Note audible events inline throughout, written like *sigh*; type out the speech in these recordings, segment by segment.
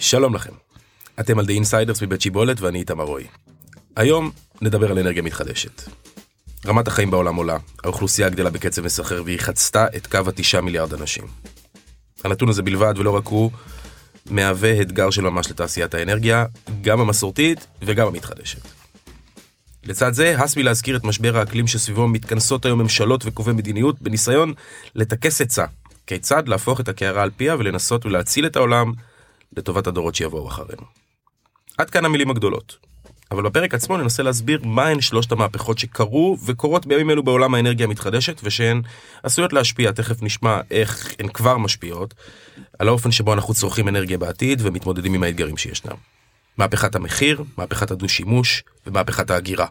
שלום לכם. אתם על The Insiders מבית שיבולת ואני איתמר רועי. היום נדבר על אנרגיה מתחדשת. רמת החיים בעולם עולה, האוכלוסייה גדלה בקצב מסחרר והיא חצתה את קו התשעה מיליארד אנשים. הנתון הזה בלבד, ולא רק הוא, מהווה אתגר של ממש לתעשיית האנרגיה, גם המסורתית וגם המתחדשת. לצד זה, הס מלהזכיר את משבר האקלים שסביבו מתכנסות היום ממשלות וקובעי מדיניות בניסיון לטכס עצה, כיצד להפוך את הקערה על פיה ולנסות ולהציל את העולם לטובת הדורות שיבואו אחרינו. עד כאן המילים הגדולות. אבל בפרק עצמו ננסה להסביר מהן שלושת המהפכות שקרו וקורות בימים אלו בעולם האנרגיה המתחדשת ושהן עשויות להשפיע, תכף נשמע איך הן כבר משפיעות, על האופן שבו אנחנו צורכים אנרגיה בעתיד ומתמודדים עם האתגרים שישנם. מהפכת המחיר, מהפכת הדו-שימוש ומהפכת ההגירה.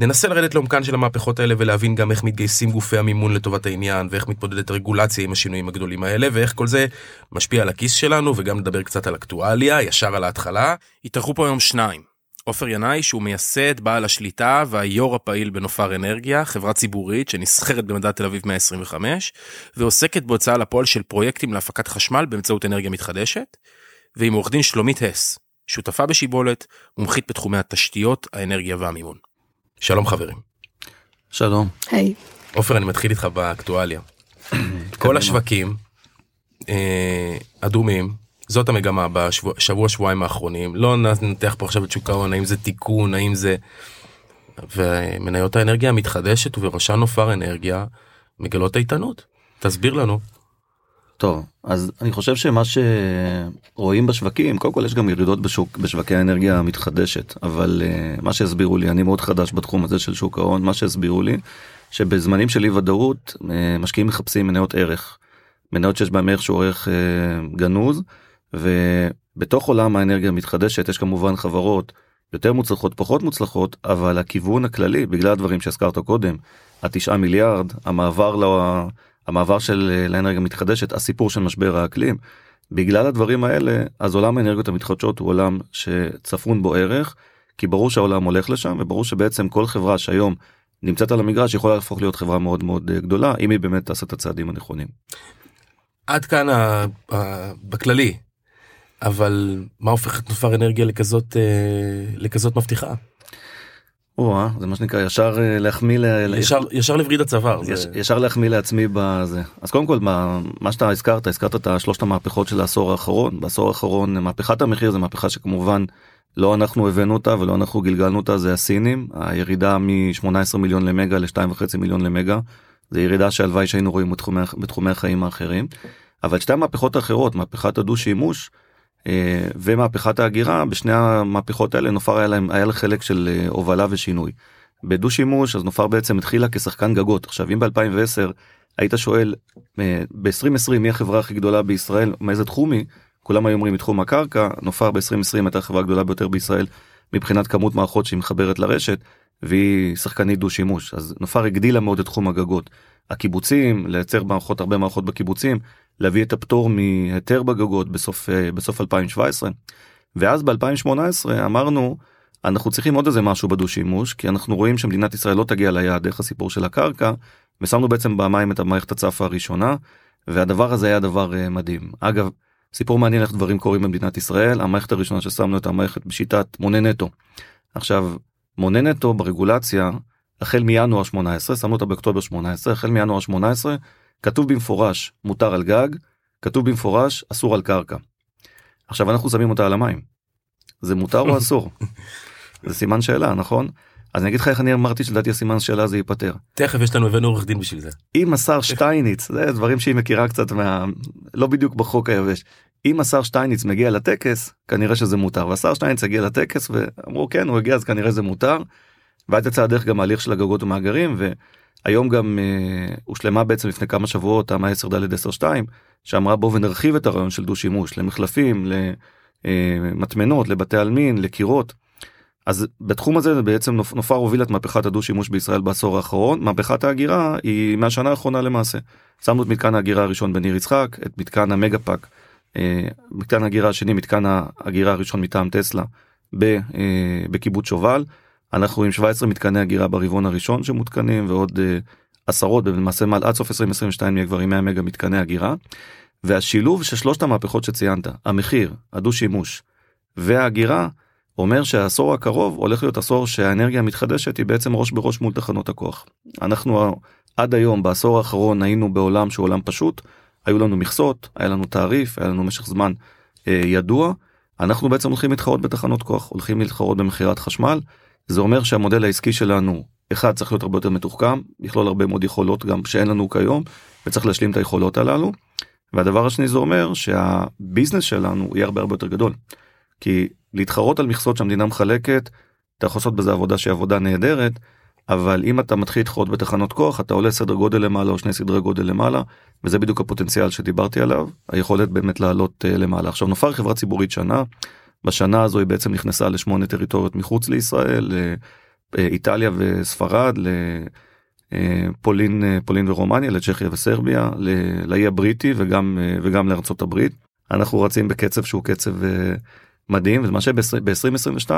ננסה לרדת לעומקן של המהפכות האלה ולהבין גם איך מתגייסים גופי המימון לטובת העניין ואיך מתמודדת רגולציה עם השינויים הגדולים האלה ואיך כל זה משפיע על הכיס שלנו וגם נדבר קצת על אקטואליה ישר על ההתחלה. יתארחו פה היום שניים. עופר ינאי שהוא מייסד, בעל השליטה והיו"ר הפעיל בנופר אנרגיה, חברה ציבורית שנסחרת במדד תל אביב 125 ועוסקת בהוצאה לפועל של פרויקטים להפקת חשמל באמצעות אנרגיה מתחדשת. ועם עורך דין שלומית הס, שותפה בשיבולת, מומחית בתחומי התשתיות, האנרגיה והמימון. שלום חברים. שלום. היי. עופר אני מתחיל איתך באקטואליה. *clears throat* כל השווקים אה, אדומים זאת המגמה בשבוע שבועיים האחרונים לא ננתח פה עכשיו את שוק ההון האם זה תיקון האם זה. ומניות האנרגיה המתחדשת ובראשן נופר אנרגיה מגלות איתנות תסביר לנו. טוב אז אני חושב שמה שרואים בשווקים קודם כל יש גם ירידות בשוק בשווקי האנרגיה המתחדשת אבל uh, מה שהסבירו לי אני מאוד חדש בתחום הזה של שוק ההון מה שהסבירו לי שבזמנים של אי ודאות uh, משקיעים מחפשים מניות ערך. מניות שיש בהם ערך שהוא ערך uh, גנוז ובתוך עולם האנרגיה המתחדשת יש כמובן חברות יותר מוצלחות פחות מוצלחות אבל הכיוון הכללי בגלל הדברים שהזכרת קודם התשעה מיליארד המעבר ל... המעבר של לאנרגיה מתחדשת הסיפור של משבר האקלים בגלל הדברים האלה אז עולם האנרגיות המתחדשות הוא עולם שצפון בו ערך כי ברור שהעולם הולך לשם וברור שבעצם כל חברה שהיום נמצאת על המגרש יכולה להפוך להיות חברה מאוד מאוד גדולה אם היא באמת תעשה את הצעדים הנכונים. עד כאן ה... ה... בכללי אבל מה הופך את נופר אנרגיה לכזאת אה, לכזאת מבטיחה. או, זה מה שנקרא ישר אה, להחמיא ל... ישר, ישר לווריד הצוואר. יש, זה... ישר להחמיא לעצמי בזה. אז קודם כל מה, מה שאתה הזכרת הזכרת את השלושת המהפכות של העשור האחרון בעשור האחרון מהפכת המחיר זה מהפכה שכמובן לא אנחנו הבאנו אותה ולא אנחנו גלגלנו אותה זה הסינים הירידה מ-18 מיליון למגה ל-2.5 מיליון למגה. זה ירידה שהלוואי שהיינו רואים בתחומי, בתחומי החיים האחרים. אבל שתי המהפכות האחרות מהפכת הדו שימוש אה, ומהפכת ההגירה בשני המהפכות האלה נופר היה להם היה לה חלק של אה, הובלה ושינוי. בדו שימוש אז נופר בעצם התחילה כשחקן גגות עכשיו אם ב2010 היית שואל אה, ב2020 מי החברה הכי גדולה בישראל מאיזה תחום היא כולם היו אומרים מתחום הקרקע נופר ב2020 הייתה החברה הגדולה ביותר בישראל מבחינת כמות מערכות שהיא מחברת לרשת והיא שחקנית דו שימוש אז נופר הגדילה מאוד את תחום הגגות. הקיבוצים לייצר מערכות הרבה מערכות בקיבוצים להביא את הפטור מהיתר בגגות בסוף אה, בסוף 2017 ואז ב2018 אמרנו אנחנו צריכים עוד איזה משהו בדו שימוש כי אנחנו רואים שמדינת ישראל לא תגיע ליעד דרך הסיפור של הקרקע ושמנו בעצם במים את המערכת הצפה הראשונה והדבר הזה היה דבר אה, מדהים אגב סיפור מעניין איך דברים קורים במדינת ישראל המערכת הראשונה ששמנו את המערכת בשיטת מונה נטו. עכשיו מונה נטו ברגולציה החל מינואר 18 שמנו אותה באוקטובר 18 החל מינואר 18 כתוב במפורש מותר על גג, כתוב במפורש אסור על קרקע. עכשיו אנחנו שמים אותה על המים. זה מותר או אסור? *laughs* זה סימן שאלה נכון? אז אני אגיד לך איך אני אמרתי שלדעתי הסימן שאלה זה ייפתר. תכף יש לנו הבאנו עורך דין בשביל זה. אם השר שטייניץ זה דברים שהיא מכירה קצת מה לא בדיוק בחוק היבש. אם השר שטייניץ מגיע לטקס כנראה שזה מותר והשר שטייניץ הגיע לטקס ואמרו כן הוא הגיע אז כנראה זה מותר. ואז יצא הדרך גם ההליך של הגגות ומאגרים היום גם אה, הושלמה בעצם לפני כמה שבועות תמ"א 10 ד' 10 2 שאמרה בוא ונרחיב את הרעיון של דו שימוש למחלפים למטמנות לבתי עלמין לקירות. אז בתחום הזה בעצם נופר הוביל את מהפכת הדו שימוש בישראל בעשור האחרון מהפכת האגירה היא מהשנה האחרונה למעשה. שמנו את מתקן האגירה הראשון בניר יצחק את מתקן ה Megapack. אה, מתקן האגירה השני מתקן האגירה הראשון מטעם טסלה אה, בקיבוץ שובל. אנחנו עם 17 מתקני אגירה ברבעון הראשון שמותקנים ועוד אה, עשרות למעשה עד סוף 2022 נהיה כבר עם 100 מגה מתקני אגירה. והשילוב של שלושת המהפכות שציינת, המחיר, הדו שימוש וההגירה, אומר שהעשור הקרוב הולך להיות עשור שהאנרגיה המתחדשת היא בעצם ראש בראש מול תחנות הכוח. אנחנו עד היום בעשור האחרון היינו בעולם שהוא עולם פשוט, היו לנו מכסות, היה לנו תעריף, היה לנו משך זמן אה, ידוע, אנחנו בעצם הולכים להתחרות בתחנות כוח, הולכים להתחרות במכירת חשמל, זה אומר שהמודל העסקי שלנו, אחד צריך להיות הרבה יותר מתוחכם, לכלול הרבה מאוד יכולות גם שאין לנו כיום, וצריך להשלים את היכולות הללו. והדבר השני זה אומר שהביזנס שלנו יהיה הרבה הרבה יותר גדול. כי להתחרות על מכסות שהמדינה מחלקת, אתה יכול לעשות בזה עבודה שהיא עבודה נהדרת, אבל אם אתה מתחיל להתחרות בתחנות כוח אתה עולה סדר גודל למעלה או שני סדרי גודל למעלה וזה בדיוק הפוטנציאל שדיברתי עליו היכולת באמת לעלות uh, למעלה עכשיו נופר חברה ציבורית שנה בשנה הזו היא בעצם נכנסה לשמונה טריטוריות מחוץ לישראל לאיטליה וספרד לפולין פולין ורומניה לצ'כיה וסרביה לאי הבריטי וגם וגם לארצות הברית. אנחנו רצים בקצב שהוא קצב מדהים ומה שב-2022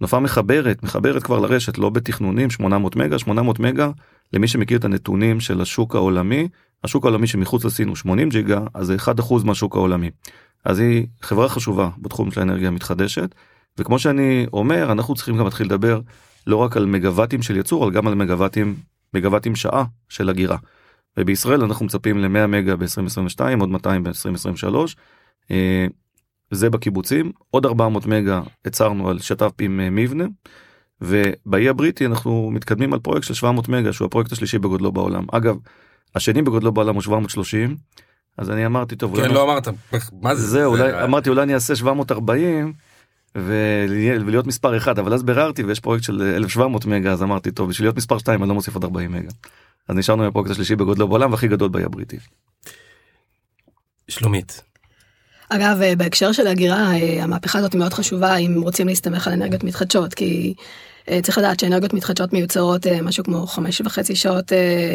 נופר מחברת מחברת כבר לרשת לא בתכנונים 800 מגה 800 מגה למי שמכיר את הנתונים של השוק העולמי השוק העולמי שמחוץ לסין הוא 80 ג'יגה אז זה 1% מהשוק העולמי. אז היא חברה חשובה בתחום של האנרגיה המתחדשת וכמו שאני אומר אנחנו צריכים גם להתחיל לדבר לא רק על מגוואטים של ייצור אבל גם על מגוואטים מגוואטים שעה של הגירה. ובישראל אנחנו מצפים ל-100 מגה ב-2022 עוד 200 ב-2023. זה בקיבוצים. עוד 400 מגה הצהרנו על שת"פ עם אה, מבנה. ובאי הבריטי אנחנו מתקדמים על פרויקט של 700 מגה שהוא הפרויקט השלישי בגודלו בעולם. אגב השני בגודלו בעולם הוא 730 אז אני אמרתי טוב כן לא אמרת מה זה? זה אולי אמרתי אולי אני אעשה 740 ולהיות מספר אחד אבל אז ביררתי ויש פרויקט של 1700 מגה אז אמרתי טוב בשביל להיות מספר 2 אני לא מוסיף עוד 40 מגה. אז נשארנו עם הפרויקט השלישי בגודלו בעולם והכי גדול באי הבריטי. שלומית אגב, אה, בהקשר של הגירה, אה, המהפכה הזאת מאוד חשובה אם רוצים להסתמך על אנרגיות מתחדשות, כי אה, צריך לדעת שאנרגיות מתחדשות מיוצרות משהו כמו חמש וחצי שעות,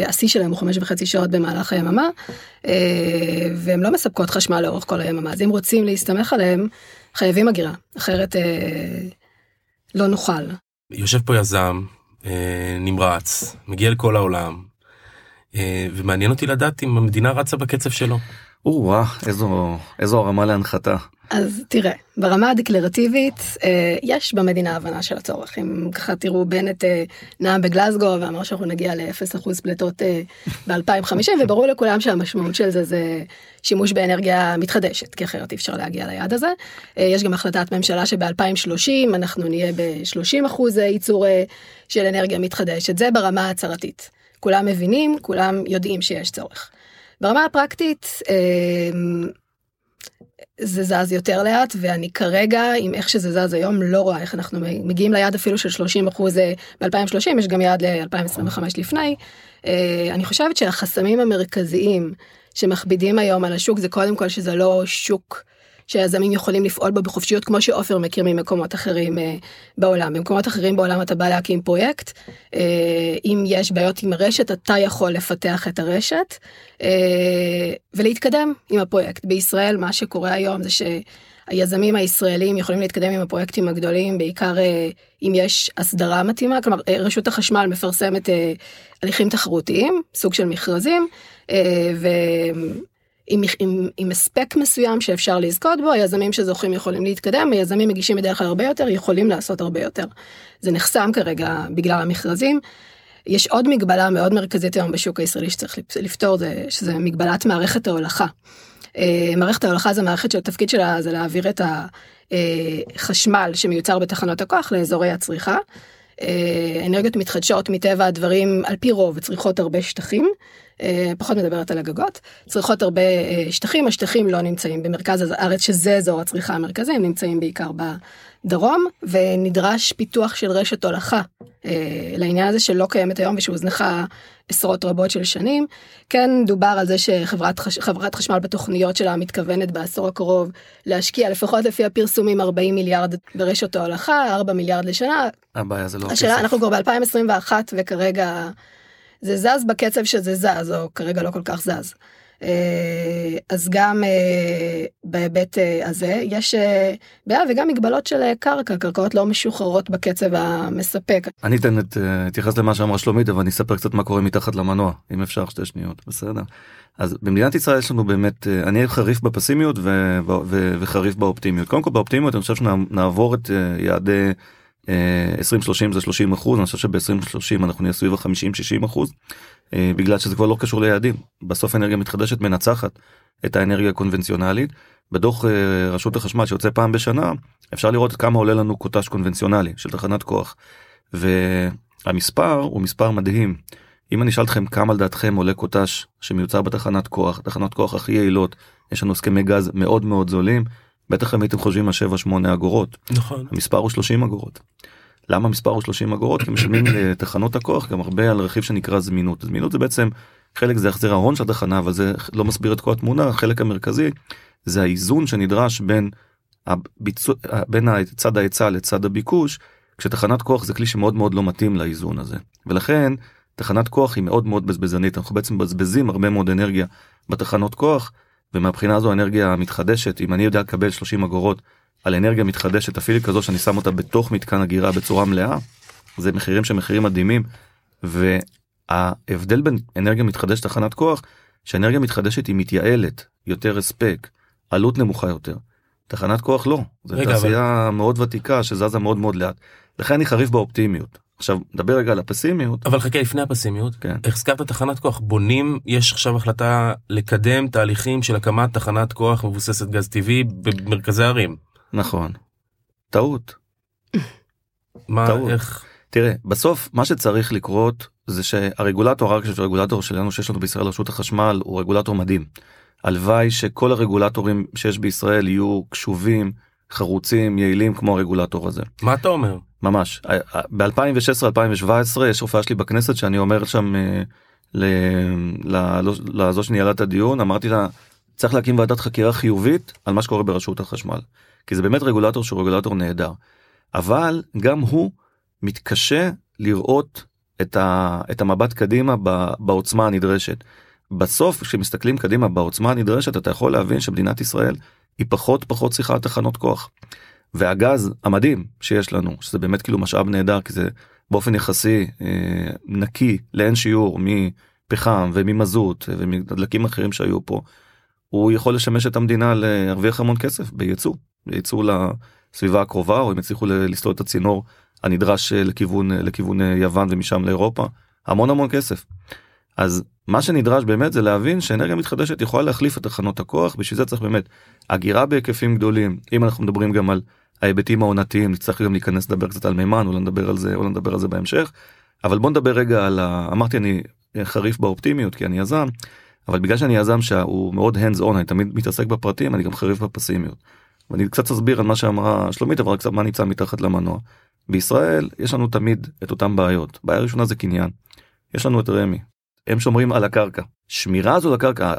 השיא שלהם הוא חמש וחצי שעות במהלך היממה, והן לא מספקות חשמל לאורך כל היממה, אז אם רוצים להסתמך עליהם, חייבים הגירה, אחרת לא נוכל. יושב פה יזם נמרץ, מגיע לכל העולם, ומעניין אותי לדעת אם המדינה רצה בקצב שלו. או איזו איזו הרמה להנחתה. אז תראה ברמה הדקלרטיבית אה, יש במדינה הבנה של הצורך אם ככה תראו בנט אה, נאם בגלסגו ואמר שאנחנו נגיע ל-0% פליטות אה, ב-2050 וברור לכולם שהמשמעות של זה זה שימוש באנרגיה מתחדשת כי אחרת אי אפשר להגיע ליעד הזה. יש גם החלטת ממשלה שב-2030 אנחנו נהיה ב-30% ייצור של אנרגיה מתחדשת זה ברמה ההצהרתית. כולם מבינים כולם יודעים שיש צורך. ברמה הפרקטית אמ, זה זז יותר לאט ואני כרגע עם איך שזה זז היום לא רואה איך אנחנו מגיעים ליעד אפילו של 30 אחוז אה, ב-2030 יש גם יעד ל-2025 לפני. אה, אני חושבת שהחסמים המרכזיים שמכבידים היום על השוק זה קודם כל שזה לא שוק. שיזמים יכולים לפעול בו בחופשיות כמו שעופר מכיר ממקומות אחרים אה, בעולם. במקומות אחרים בעולם אתה בא להקים פרויקט, אה, אם יש בעיות עם הרשת אתה יכול לפתח את הרשת אה, ולהתקדם עם הפרויקט. בישראל מה שקורה היום זה שהיזמים הישראלים יכולים להתקדם עם הפרויקטים הגדולים בעיקר אם יש הסדרה מתאימה, כלומר רשות החשמל מפרסמת הליכים תחרותיים, סוג של מכרזים. עם, עם, עם הספק מסוים שאפשר לזכות בו, היזמים שזוכים יכולים להתקדם, היזמים מגישים בדרך כלל הרבה יותר, יכולים לעשות הרבה יותר. זה נחסם כרגע בגלל המכרזים. יש עוד מגבלה מאוד מרכזית היום בשוק הישראלי שצריך לפתור, זה, שזה מגבלת מערכת ההולכה. אה, מערכת ההולכה זה מערכת שהתפקיד שלה זה להעביר את החשמל אה, שמיוצר בתחנות הכוח לאזורי הצריכה. אה, אנרגיות מתחדשות מטבע הדברים על פי רוב צריכות הרבה שטחים. אה, פחות מדברת על הגגות, צריכות הרבה אה, שטחים, השטחים לא נמצאים במרכז הארץ שזה אזור הצריכה המרכזי, הם נמצאים בעיקר בדרום, ונדרש פיתוח של רשת הולכה אה, לעניין הזה שלא קיימת היום ושהוזנחה עשרות רבות של שנים. כן דובר על זה שחברת חש... חשמל בתוכניות שלה מתכוונת בעשור הקרוב להשקיע לפחות לפי הפרסומים 40 מיליארד ברשת ההולכה, 4 מיליארד לשנה. הבעיה זה לא השאלה, כסף. אנחנו כבר ב-2021 וכרגע זה זז בקצב שזה זז, או כרגע לא כל כך זז. אה, אז גם אה, בהיבט אה, הזה יש בעיה וגם מגבלות של קרקע, קרקעות לא משוחררות בקצב המספק. אני אתן את, אתייחס למה שאמרה שלומית, אבל אני אספר קצת מה קורה מתחת למנוע, אם אפשר שתי שניות, בסדר. אז במדינת ישראל יש לנו באמת, אני חריף בפסימיות ו, ו, ו, וחריף באופטימיות. קודם כל באופטימיות אני חושב שנעבור את יעדי 2030 זה 30 אחוז, אני חושב שב-2030 אנחנו נהיה סביב ה-50-60 אחוז. אה, בגלל שזה כבר לא קשור ליעדים בסוף אנרגיה מתחדשת מנצחת את האנרגיה הקונבנציונלית. בדוח אה, רשות החשמל שיוצא פעם בשנה אפשר לראות כמה עולה לנו קוטש קונבנציונלי של תחנת כוח. והמספר הוא מספר מדהים. אם אני אשאל אתכם כמה לדעתכם עולה קוטש שמיוצר בתחנת כוח, תחנות כוח הכי יעילות, יש לנו הסכמי גז מאוד מאוד זולים, בטח אם הייתם חושבים על 7-8 אגורות. נכון. המספר הוא 30 אגורות. למה המספר הוא 30 אגורות? כי משלמים *coughs* לתחנות הכוח גם הרבה על רכיב שנקרא זמינות. זמינות זה בעצם חלק זה החזר ההון של התחנה אבל זה לא מסביר את כל התמונה החלק המרכזי זה האיזון שנדרש בין הביצוע בין צד ההיצע לצד הביקוש כשתחנת כוח זה כלי שמאוד מאוד לא מתאים לאיזון הזה ולכן תחנת כוח היא מאוד מאוד בזבזנית אנחנו בעצם מבזבזים הרבה מאוד אנרגיה בתחנות כוח ומהבחינה הזו האנרגיה המתחדשת אם אני יודע לקבל 30 אגורות על אנרגיה מתחדשת אפילו כזו שאני שם אותה בתוך מתקן אגירה בצורה מלאה זה מחירים שהם מחירים מדהימים. וההבדל בין אנרגיה מתחדשת תחנת כוח שאנרגיה מתחדשת היא מתייעלת יותר הספק עלות נמוכה יותר. תחנת כוח לא זה רגע, תעשייה אבל... מאוד ותיקה שזזה מאוד מאוד לאט. לכן אני חריף באופטימיות עכשיו נדבר רגע על הפסימיות אבל חכה לפני הפסימיות כן. הזכרת תחנת כוח בונים יש עכשיו החלטה לקדם תהליכים של הקמת תחנת כוח מבוססת גז טבעי במרכזי ערים. נכון. טעות. מה טעות. איך תראה בסוף מה שצריך לקרות זה שהרגולטור רק הרגולטור שלנו שיש לנו בישראל רשות החשמל הוא רגולטור מדהים. הלוואי שכל הרגולטורים שיש בישראל יהיו קשובים חרוצים יעילים כמו הרגולטור הזה. מה אתה אומר? ממש ב-2016-2017 יש הופעה שלי בכנסת שאני אומר שם אה, לזו שניהלה את הדיון אמרתי לה צריך להקים ועדת חקירה חיובית על מה שקורה ברשות החשמל. כי זה באמת רגולטור שהוא רגולטור נהדר. אבל גם הוא מתקשה לראות את, ה, את המבט קדימה בעוצמה הנדרשת. בסוף כשמסתכלים קדימה בעוצמה הנדרשת אתה יכול להבין שמדינת ישראל היא פחות פחות צריכה תחנות כוח. והגז המדהים שיש לנו שזה באמת כאילו משאב נהדר כי זה באופן יחסי אה, נקי לאין שיעור מפחם וממזוט ומדלקים אחרים שהיו פה. הוא יכול לשמש את המדינה להרוויח המון כסף בייצוא ייצאו לסביבה הקרובה או הם יצליחו לסלול את הצינור הנדרש לכיוון לכיוון יוון ומשם לאירופה המון המון כסף. אז מה שנדרש באמת זה להבין שאנרגיה מתחדשת יכולה להחליף את תחנות הכוח בשביל זה צריך באמת אגירה בהיקפים גדולים אם אנחנו מדברים גם על ההיבטים העונתיים נצטרך גם להיכנס לדבר קצת על מימן או נדבר על זה או נדבר על זה בהמשך. אבל בוא נדבר רגע על ה... אמרתי אני חריף באופטימיות כי אני יזם אבל בגלל שאני יזם שהוא מאוד hands on אני תמיד מתעסק בפרטים אני גם חריף בפסימיות. ואני קצת אסביר על מה שאמרה שלומית אבל קצת מה נמצא מתחת למנוע. בישראל יש לנו תמיד את אותם בעיות בעיה ראשונה זה קניין. יש לנו את רמי הם שומרים על הקרקע. שמירה הזו לקרקע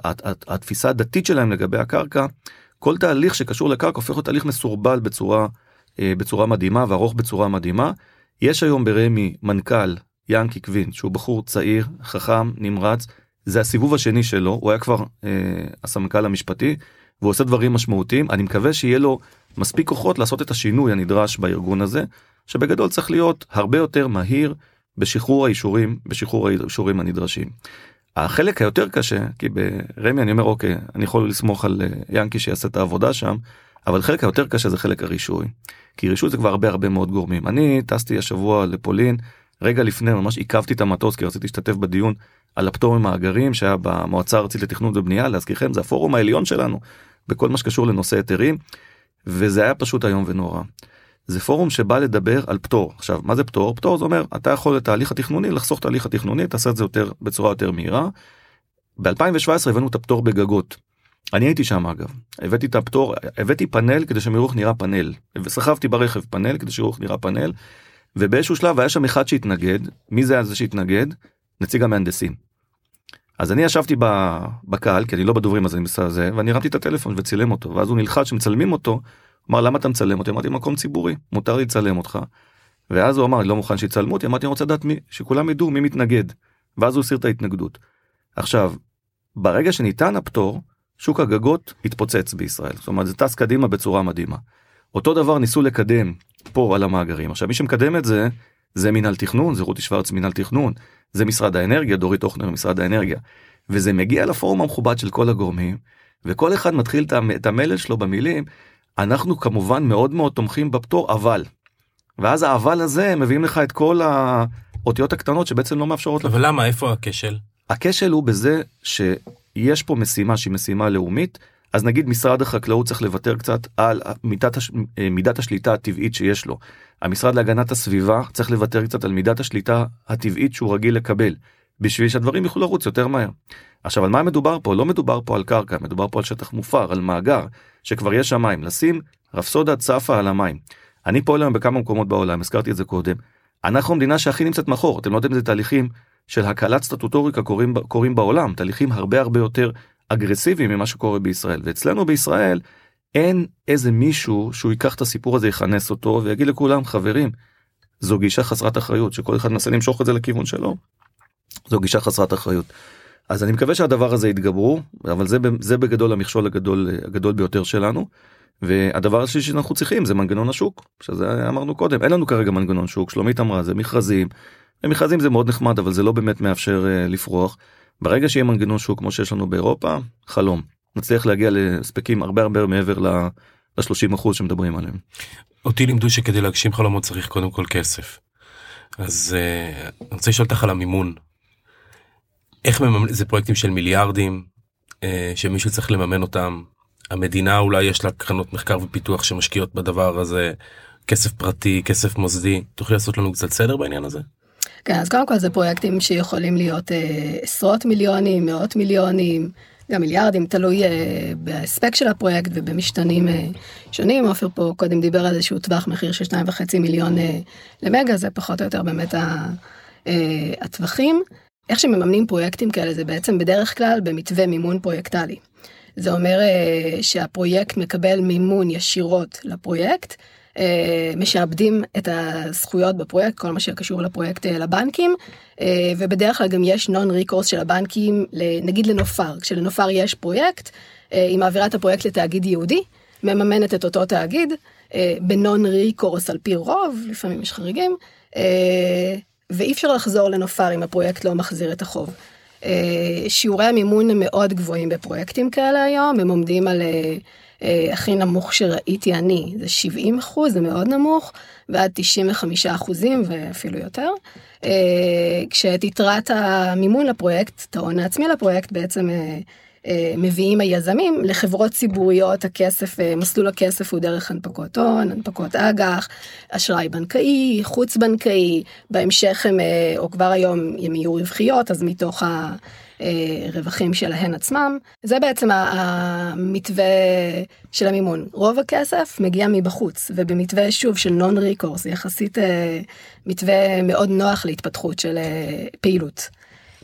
התפיסה הדתית שלהם לגבי הקרקע כל תהליך שקשור לקרקע הופך להיות תהליך מסורבל בצורה אה, בצורה מדהימה וארוך בצורה מדהימה. יש היום ברמי מנכ"ל ינקי קווין שהוא בחור צעיר חכם נמרץ. זה הסיבוב השני שלו הוא היה כבר אה, הסמנכ"ל המשפטי והוא עושה דברים משמעותיים. אני מקווה שיהיה לו מספיק כוחות לעשות את השינוי הנדרש בארגון הזה שבגדול צריך להיות הרבה יותר מהיר בשחרור האישורים בשחרור האישורים הנדרשים. החלק היותר קשה כי ברמי אני אומר אוקיי אני יכול לסמוך על אה, ינקי שיעשה את העבודה שם אבל חלק היותר קשה זה חלק הרישוי כי רישוי זה כבר הרבה הרבה מאוד גורמים אני טסתי השבוע לפולין רגע לפני ממש עיכבתי את המטוס כי רציתי להשתתף בדיון על הפטור ממאגרים שהיה במועצה הארצית לתכנון ובנייה להזכירכם זה הפורום העליון שלנו בכל מה שקשור לנושא היתרים וזה היה פשוט איום ונורא. זה פורום שבא לדבר על פטור עכשיו מה זה פטור פטור זה אומר אתה יכול את ההליך התכנוני לחסוך את ההליך התכנוני תעשה את זה יותר בצורה יותר מהירה. ב2017 הבאנו את הפטור בגגות. אני הייתי שם אגב הבאתי את הפטור הבאתי פאנל כדי איך נראה פאנל וסחבתי ברכב פאנל כדי שיראו איך נראה פאנל. ובאיזשהו שלב היה שם אחד שהתנגד מי זה זה שהתנגד נציג המהנדסים. אז אני ישבתי בקהל כי אני לא בדוברים אז אני בסדר זה ואני הרמתי את הטלפון וצילם אותו ואז הוא נלחץ שמצלמים אותו. אמר למה אתה מצלם אותי אמרתי מקום ציבורי מותר לי לצלם אותך. ואז הוא אמר אני לא מוכן שיצלמו אותי אמרתי אני רוצה לדעת מי שכולם ידעו מי מתנגד. ואז הוא הסיר את ההתנגדות. עכשיו ברגע שניתן הפטור, שוק הגגות התפוצץ בישראל. זאת אומרת, זה טס קדימה בצורה מדהימה. אותו דבר ניסו לקדם פה על המאגרים. עכשיו, מי שמקדם את זה, זה מינהל תכנון, זה רותי שוורץ מינהל תכנון, זה משרד האנרגיה, דורית הוכנר משרד האנרגיה. וזה מגיע לפורום המכובד של כל הגורמים, וכל אחד מתחיל את המלל שלו במילים, אנחנו כמובן מאוד מאוד תומכים בפטור, אבל. ואז האבל הזה מביאים לך את כל האותיות הקטנות שבעצם לא מאפשרות אבל לך. למה? איפה הכשל? הכשל הוא בזה שיש פה משימה שהיא משימה לאומית, אז נגיד משרד החקלאות צריך לוותר קצת על מידת, הש... מידת השליטה הטבעית שיש לו. המשרד להגנת הסביבה צריך לוותר קצת על מידת השליטה הטבעית שהוא רגיל לקבל, בשביל שהדברים יוכלו לרוץ יותר מהר. עכשיו על מה מדובר פה? לא מדובר פה על קרקע, מדובר פה על שטח מופר, על מאגר, שכבר יש שם מים. לשים רפסודה צפה על המים. אני פועל היום בכמה מקומות בעולם, הזכרתי את זה קודם. אנחנו המדינה שהכי נמצאת מאחור, אתם לא יודעים איזה תהליכים של הקלת סטטוטוריקה קורים, קורים בעולם, תהליכים הרבה הרבה יותר אגרסיביים ממה שקורה בישראל. ואצלנו בישראל אין איזה מישהו שהוא ייקח את הסיפור הזה, יכנס אותו ויגיד לכולם, חברים, זו גישה חסרת אחריות, שכל אחד מנסה למשוך את זה לכיוון שלו. זו גישה חסרת אחריות. אז אני מקווה שהדבר הזה יתגברו, אבל זה, זה בגדול המכשול הגדול, הגדול ביותר שלנו. והדבר השלישי שאנחנו צריכים זה מנגנון השוק, שזה אמרנו קודם, אין לנו כרגע מנגנון שוק, שלומית אמרה, זה מכרזים. מכרזים זה מאוד נחמד, אבל זה לא באמת מאפשר uh, לפרוח. ברגע שיהיה מנגנון שוק כמו שיש לנו באירופה, חלום. נצליח להגיע לספקים הרבה הרבה מעבר ל-30% שמדברים עליהם. אותי לימדו שכדי להגשים חלומות צריך קודם כל כסף. אז uh, אני רוצה לשאול אותך על המימון. איך מממ... זה פרויקטים של מיליארדים uh, שמישהו צריך לממן אותם. המדינה אולי יש לה קרנות מחקר ופיתוח שמשקיעות בדבר הזה, כסף פרטי, כסף מוסדי. תוכלי לעשות לנו קצת סדר בעניין הזה? כן, אז קודם כל זה פרויקטים שיכולים להיות אה, עשרות מיליונים, מאות מיליונים, גם מיליארדים, תלוי אה, בהספק של הפרויקט ובמשתנים אה, שונים. עופר פה קודם דיבר על איזשהו טווח מחיר של 2.5 מיליון אה, למגה, זה פחות או יותר באמת ה, אה, הטווחים. איך שמממנים פרויקטים כאלה זה בעצם בדרך כלל במתווה מימון פרויקטלי. זה אומר אה, שהפרויקט מקבל מימון ישירות לפרויקט. אה, משעבדים את הזכויות בפרויקט, כל מה שקשור לפרויקט אה, לבנקים, אה, ובדרך כלל גם יש נון ריקורס של הבנקים, נגיד לנופר, כשלנופר יש פרויקט, היא מעבירה את הפרויקט לתאגיד יהודי, מממנת את אותו תאגיד, בנון ריקורס על פי רוב, לפעמים יש חריגים, ואי אפשר לחזור לנופר אם הפרויקט לא מחזיר את החוב. שיעורי המימון הם מאוד גבוהים בפרויקטים כאלה היום, הם עומדים על אה, הכי נמוך שראיתי אני זה 70 אחוז, זה מאוד נמוך, ועד 95 אחוזים ואפילו יותר. אה, כשאת יתרת המימון לפרויקט, את ההון העצמי לפרויקט, בעצם אה, מביאים היזמים לחברות ציבוריות הכסף מסלול הכסף הוא דרך הנפקות הון הנפקות אג"ח אשראי בנקאי חוץ בנקאי בהמשך הם או כבר היום הם יהיו רווחיות אז מתוך הרווחים שלהן עצמם. זה בעצם המתווה של המימון. רוב הכסף מגיע מבחוץ, ובמתווה שוב של נון ריקורס, יחסית אה, מתווה מאוד נוח להתפתחות של אה, פעילות.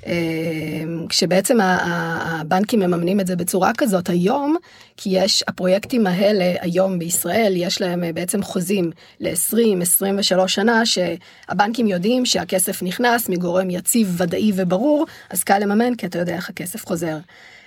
אמ, כשבעצם הבנקים מממנים את זה בצורה כזאת היום, כי יש הפרויקטים האלה היום בישראל, יש להם אה, בעצם חוזים ל-20-23 שנה, שהבנקים יודעים שהכסף נכנס מגורם יציב, ודאי וברור, אז קל לממן, כי אתה יודע איך הכסף חוזר.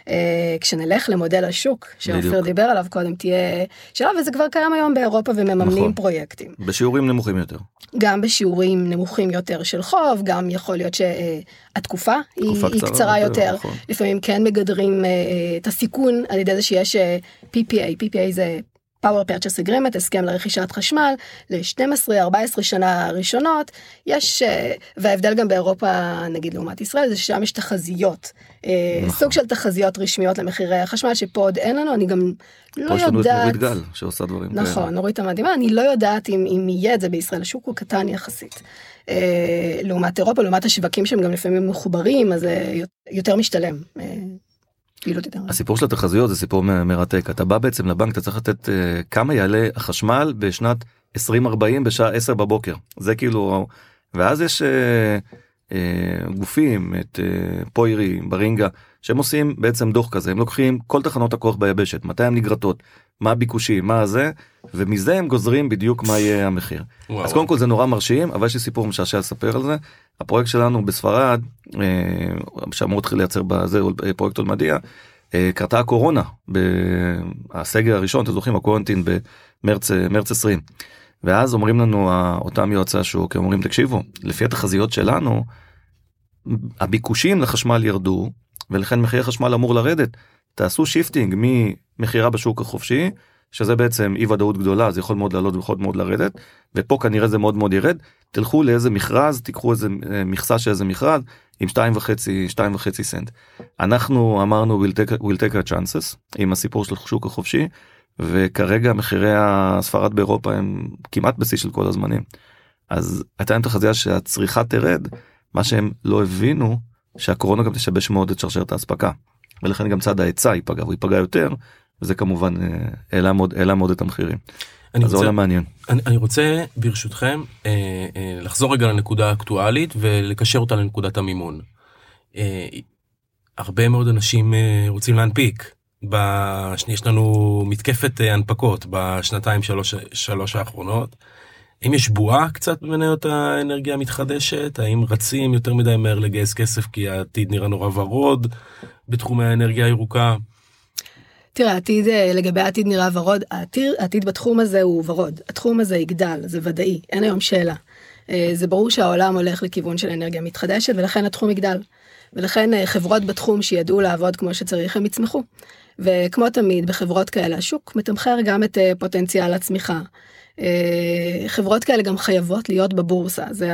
אה, כשנלך למודל השוק שאופיר דיבר עליו קודם תהיה שאלה וזה כבר קיים היום באירופה ומממנים נכון. פרויקטים. בשיעורים נמוכים יותר. גם בשיעורים נמוכים יותר של חוב גם יכול להיות שהתקופה היא, היא קצרה יותר, יותר. נכון. לפעמים כן מגדרים אה, את הסיכון על ידי זה שיש PPA PPA זה power purchase agreement, הסכם לרכישת חשמל, ל-12-14 שנה ראשונות, יש, אה, וההבדל גם באירופה, נגיד לעומת ישראל, זה ששם יש תחזיות, אה, נכון. סוג של תחזיות רשמיות למחירי החשמל, שפה עוד אין לנו, אני גם לא יודעת... פה יש לנו את נורית גל שעושה דברים כאלה. נכון, נורית המדהימה, אני לא יודעת אם, אם יהיה את זה בישראל, השוק הוא קטן יחסית. אה, לעומת אירופה, לעומת השווקים שהם גם לפעמים מחוברים, אז יותר משתלם. פעילות יותר. הסיפור של התחזיות זה סיפור מרתק אתה בא בעצם לבנק אתה צריך לתת uh, כמה יעלה החשמל בשנת 2040 בשעה 10 בבוקר זה כאילו ואז יש uh, גופים את uh, פוירי ברינגה שהם עושים בעצם דוח כזה הם לוקחים כל תחנות הכוח ביבשת מתי הן נגרטות מה הביקושים מה זה ומזה הם גוזרים בדיוק מה יהיה המחיר. וואו. אז קודם כל זה נורא מרשים אבל יש לי סיפור משעשע לספר על זה הפרויקט שלנו בספרד אה, שאמור להתחיל לייצר בזה פרויקט אולמדיה אה, קרתה הקורונה בסגר הראשון אתם זוכרים הקורנטין במרץ אה, מרץ 20 ואז אומרים לנו אותם יועצי השוק הם אומרים תקשיבו לפי התחזיות שלנו הביקושים לחשמל ירדו ולכן מחיר החשמל אמור לרדת. תעשו shifting ממכירה בשוק החופשי שזה בעצם אי ודאות גדולה זה יכול מאוד לעלות ויכול מאוד לרדת ופה כנראה זה מאוד מאוד ירד. תלכו לאיזה מכרז תיקחו איזה אה, מכסה של איזה מכרז עם שתיים וחצי שתיים וחצי סנט. אנחנו אמרנו we'll take, we'll take a chances עם הסיפור של השוק החופשי וכרגע מחירי הספרד באירופה הם כמעט בשיא של כל הזמנים. אז הייתה להם תחזיה שהצריכה תרד מה שהם לא הבינו שהקורונה גם תשבש מאוד את שרשרת האספקה ולכן גם צד ההיצע ייפגע הוא ייפגע יותר וזה כמובן אה, העלה מאוד העלה מאוד את המחירים. אז זה עולם מעניין. אני, אני רוצה ברשותכם אה, אה, לחזור רגע לנקודה האקטואלית ולקשר אותה לנקודת המימון. אה, הרבה מאוד אנשים אה, רוצים להנפיק. בש... יש לנו מתקפת אה, הנפקות בשנתיים שלוש, שלוש האחרונות. האם יש בועה קצת במניות האנרגיה המתחדשת? האם רצים יותר מדי מהר לגייס כסף כי העתיד נראה נורא ורוד בתחומי האנרגיה הירוקה? תראה, העתיד, אה, לגבי העתיד נראה ורוד, העתיד, העתיד בתחום הזה הוא ורוד. התחום הזה יגדל, זה ודאי, אין היום שאלה. אה, זה ברור שהעולם הולך לכיוון של אנרגיה מתחדשת ולכן התחום יגדל. ולכן אה, חברות בתחום שידעו לעבוד כמו שצריך הם יצמחו. וכמו תמיד בחברות כאלה השוק מתמחר גם את אה, פוטנציאל הצמיחה. אה, חברות כאלה גם חייבות להיות בבורסה זה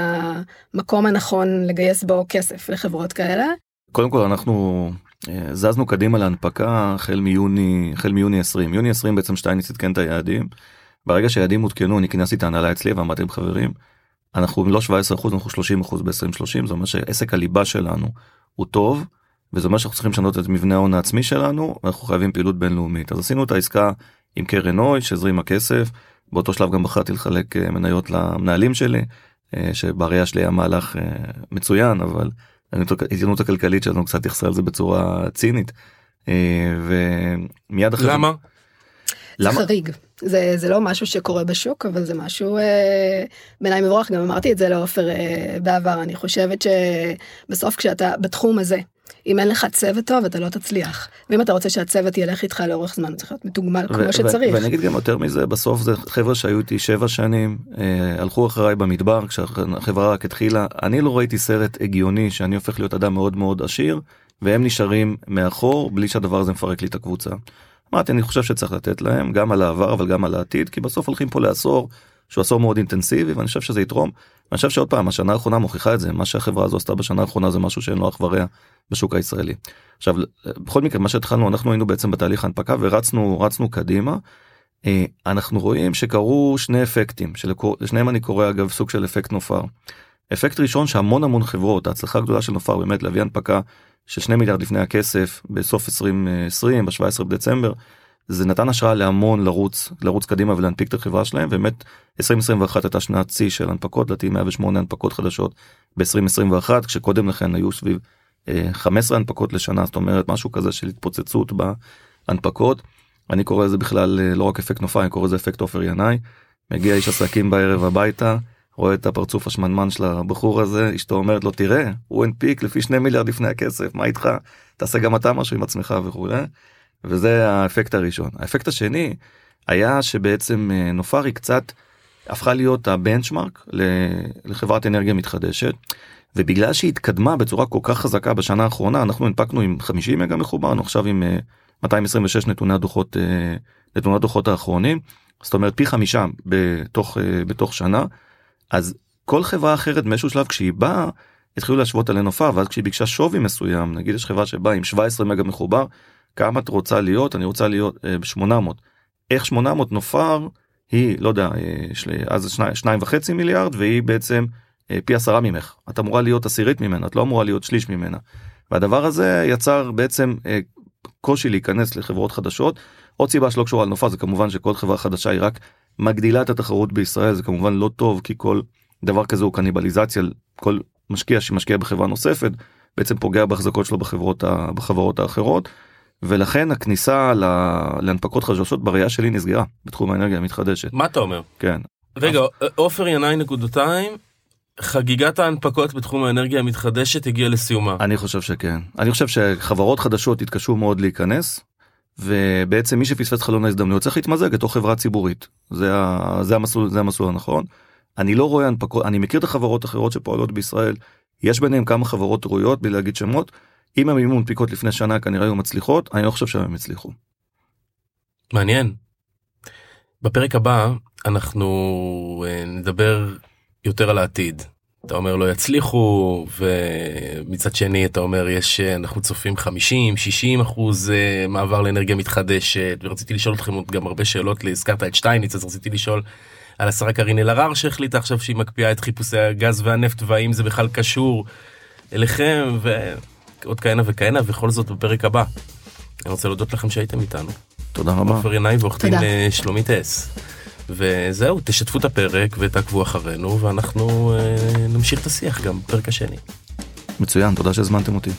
המקום הנכון לגייס בו כסף לחברות כאלה. קודם כל אנחנו זזנו קדימה להנפקה החל מיוני החל מיוני 20 יוני 20 בעצם שטייניץ עדכן את היעדים. ברגע שהיעדים עודכנו אני כינסתי את ההנהלה אצלי ועמדתי עם חברים. אנחנו לא 17 אחוז אנחנו 30 אחוז ב-2030 זה אומר שעסק הליבה שלנו הוא טוב. וזה אומר שאנחנו צריכים לשנות את מבנה ההון העצמי שלנו ואנחנו חייבים פעילות בינלאומית אז עשינו את העסקה עם קרן אוי שהזרימה כסף באותו שלב גם בחרתי לחלק אה, מניות למנהלים שלי אה, שבראייה שלי היה מהלך אה, מצוין אבל העיתונות הכלכלית שלנו קצת התייחסה על זה בצורה צינית. ומיד אחרי למה? למה? חריג. זה, זה לא משהו שקורה בשוק, אבל זה משהו אה, בעיניי מבורך, גם אמרתי את זה לעופר אה, בעבר, אני חושבת שבסוף כשאתה בתחום הזה, אם אין לך צוות טוב אתה לא תצליח, ואם אתה רוצה שהצוות ילך איתך לאורך זמן צריך להיות מתוגמל כמו שצריך. ואני אגיד גם יותר מזה בסוף זה חבר'ה שהיו איתי שבע שנים אה, הלכו אחריי במדבר כשהחברה רק התחילה אני לא ראיתי סרט הגיוני שאני הופך להיות אדם מאוד מאוד עשיר והם נשארים מאחור בלי שהדבר הזה מפרק לי את הקבוצה. אמרתי אני חושב שצריך לתת להם גם על העבר אבל גם על העתיד כי בסוף הולכים פה לעשור שהוא עשור מאוד אינטנסיבי ואני חושב שזה יתרום. אני חושב שעוד פעם השנה האחרונה מוכיחה את זה מה שהחברה הזו עשתה בשנה האחרונה זה משהו שאין לו אח ורע בשוק הישראלי. עכשיו בכל מקרה מה שהתחלנו אנחנו היינו בעצם בתהליך ההנפקה ורצנו רצנו קדימה. אה, אנחנו רואים שקרו שני אפקטים שלשניהם אני קורא אגב סוג של אפקט נופר. אפקט ראשון שהמון המון חברות ההצלחה הגדולה של נופר באמת להביא הנפקה של 2 מיליארד לפני הכסף בסוף 2020 ב-17 בדצמבר. זה נתן השראה להמון לרוץ לרוץ קדימה ולהנפיק את החברה שלהם באמת 2021 הייתה שנת שיא של הנפקות לדעתי 108 הנפקות חדשות ב-2021 כשקודם לכן היו סביב אה, 15 הנפקות לשנה זאת אומרת משהו כזה של התפוצצות בהנפקות. אני קורא לזה בכלל אה, לא רק אפקט נופי אני קורא לזה אפקט עופר ינאי. מגיע איש עסקים בערב הביתה רואה את הפרצוף השמנמן של הבחור הזה אשתו אומרת לו תראה הוא הנפיק לפי 2 מיליארד לפני הכסף מה איתך תעשה גם אתה משהו עם עצמך וכולי. וזה האפקט הראשון. האפקט השני היה שבעצם אה, נופרי קצת הפכה להיות הבנצ'מארק לחברת אנרגיה מתחדשת. ובגלל שהיא התקדמה בצורה כל כך חזקה בשנה האחרונה אנחנו הנפקנו עם 50 מגה מחוברנו עכשיו עם אה, 226 נתוני הדוחות אה, נתוני הדוחות האחרונים זאת אומרת פי חמישה בתוך אה, בתוך שנה אז כל חברה אחרת באיזשהו שלב כשהיא באה התחילו להשוות עלינו נופר ואז כשהיא ביקשה שווי מסוים נגיד יש חברה שבאה עם 17 מגה מחובר כמה את רוצה להיות? אני רוצה להיות ב-800 איך 800 נופר היא לא יודע אה, יש לי אז שני, שניים וחצי מיליארד והיא בעצם אה, פי עשרה ממך. את אמורה להיות עשירית ממנה את לא אמורה להיות שליש ממנה. והדבר הזה יצר בעצם אה, קושי להיכנס לחברות חדשות. עוד סיבה שלא קשורה לנופר זה כמובן שכל חברה חדשה היא רק מגדילה את התחרות בישראל זה כמובן לא טוב כי כל דבר כזה הוא קניבליזציה כל משקיע שמשקיע בחברה נוספת בעצם פוגע בהחזקות שלו בחברות, ה, בחברות האחרות. ולכן הכניסה להנפקות חדשות בראייה שלי נסגרה בתחום האנרגיה המתחדשת. מה אתה אומר? כן. רגע, עופר ינאי נקודתיים, חגיגת ההנפקות בתחום האנרגיה המתחדשת הגיעה לסיומה. אני חושב שכן. אני חושב שחברות חדשות יתקשו מאוד להיכנס, ובעצם מי שפספס חלון ההזדמנויות צריך להתמזג לתוך חברה ציבורית. זה, ה, זה, המסלול, זה המסלול הנכון. אני לא רואה הנפקות, אני מכיר את החברות האחרות שפועלות בישראל, יש ביניהם כמה חברות ראויות, בלי להגיד שמות. אם הם היו מנפיקות לפני שנה כנראה היו מצליחות, אני לא חושב שהם הצליחו. מעניין. בפרק הבא אנחנו אה, נדבר יותר על העתיד. אתה אומר לא יצליחו ומצד שני אתה אומר יש אנחנו צופים 50 60 אחוז אה, מעבר לאנרגיה מתחדשת ורציתי לשאול אתכם גם הרבה שאלות הזכרת את שטייניץ אז רציתי לשאול על השרה קארין אלהרר שהחליטה עכשיו שהיא מקפיאה את חיפושי הגז והנפט והאם זה בכלל קשור אליכם ועוד כהנה וכהנה וכל זאת בפרק הבא. אני רוצה להודות לכם שהייתם איתנו. תודה רבה. עופר ינאי ועורך דין אה, שלומית אס. וזהו, תשתפו את הפרק ותעקבו אחרינו ואנחנו אה, נמשיך את השיח גם בפרק השני. מצוין, תודה שהזמנתם אותי.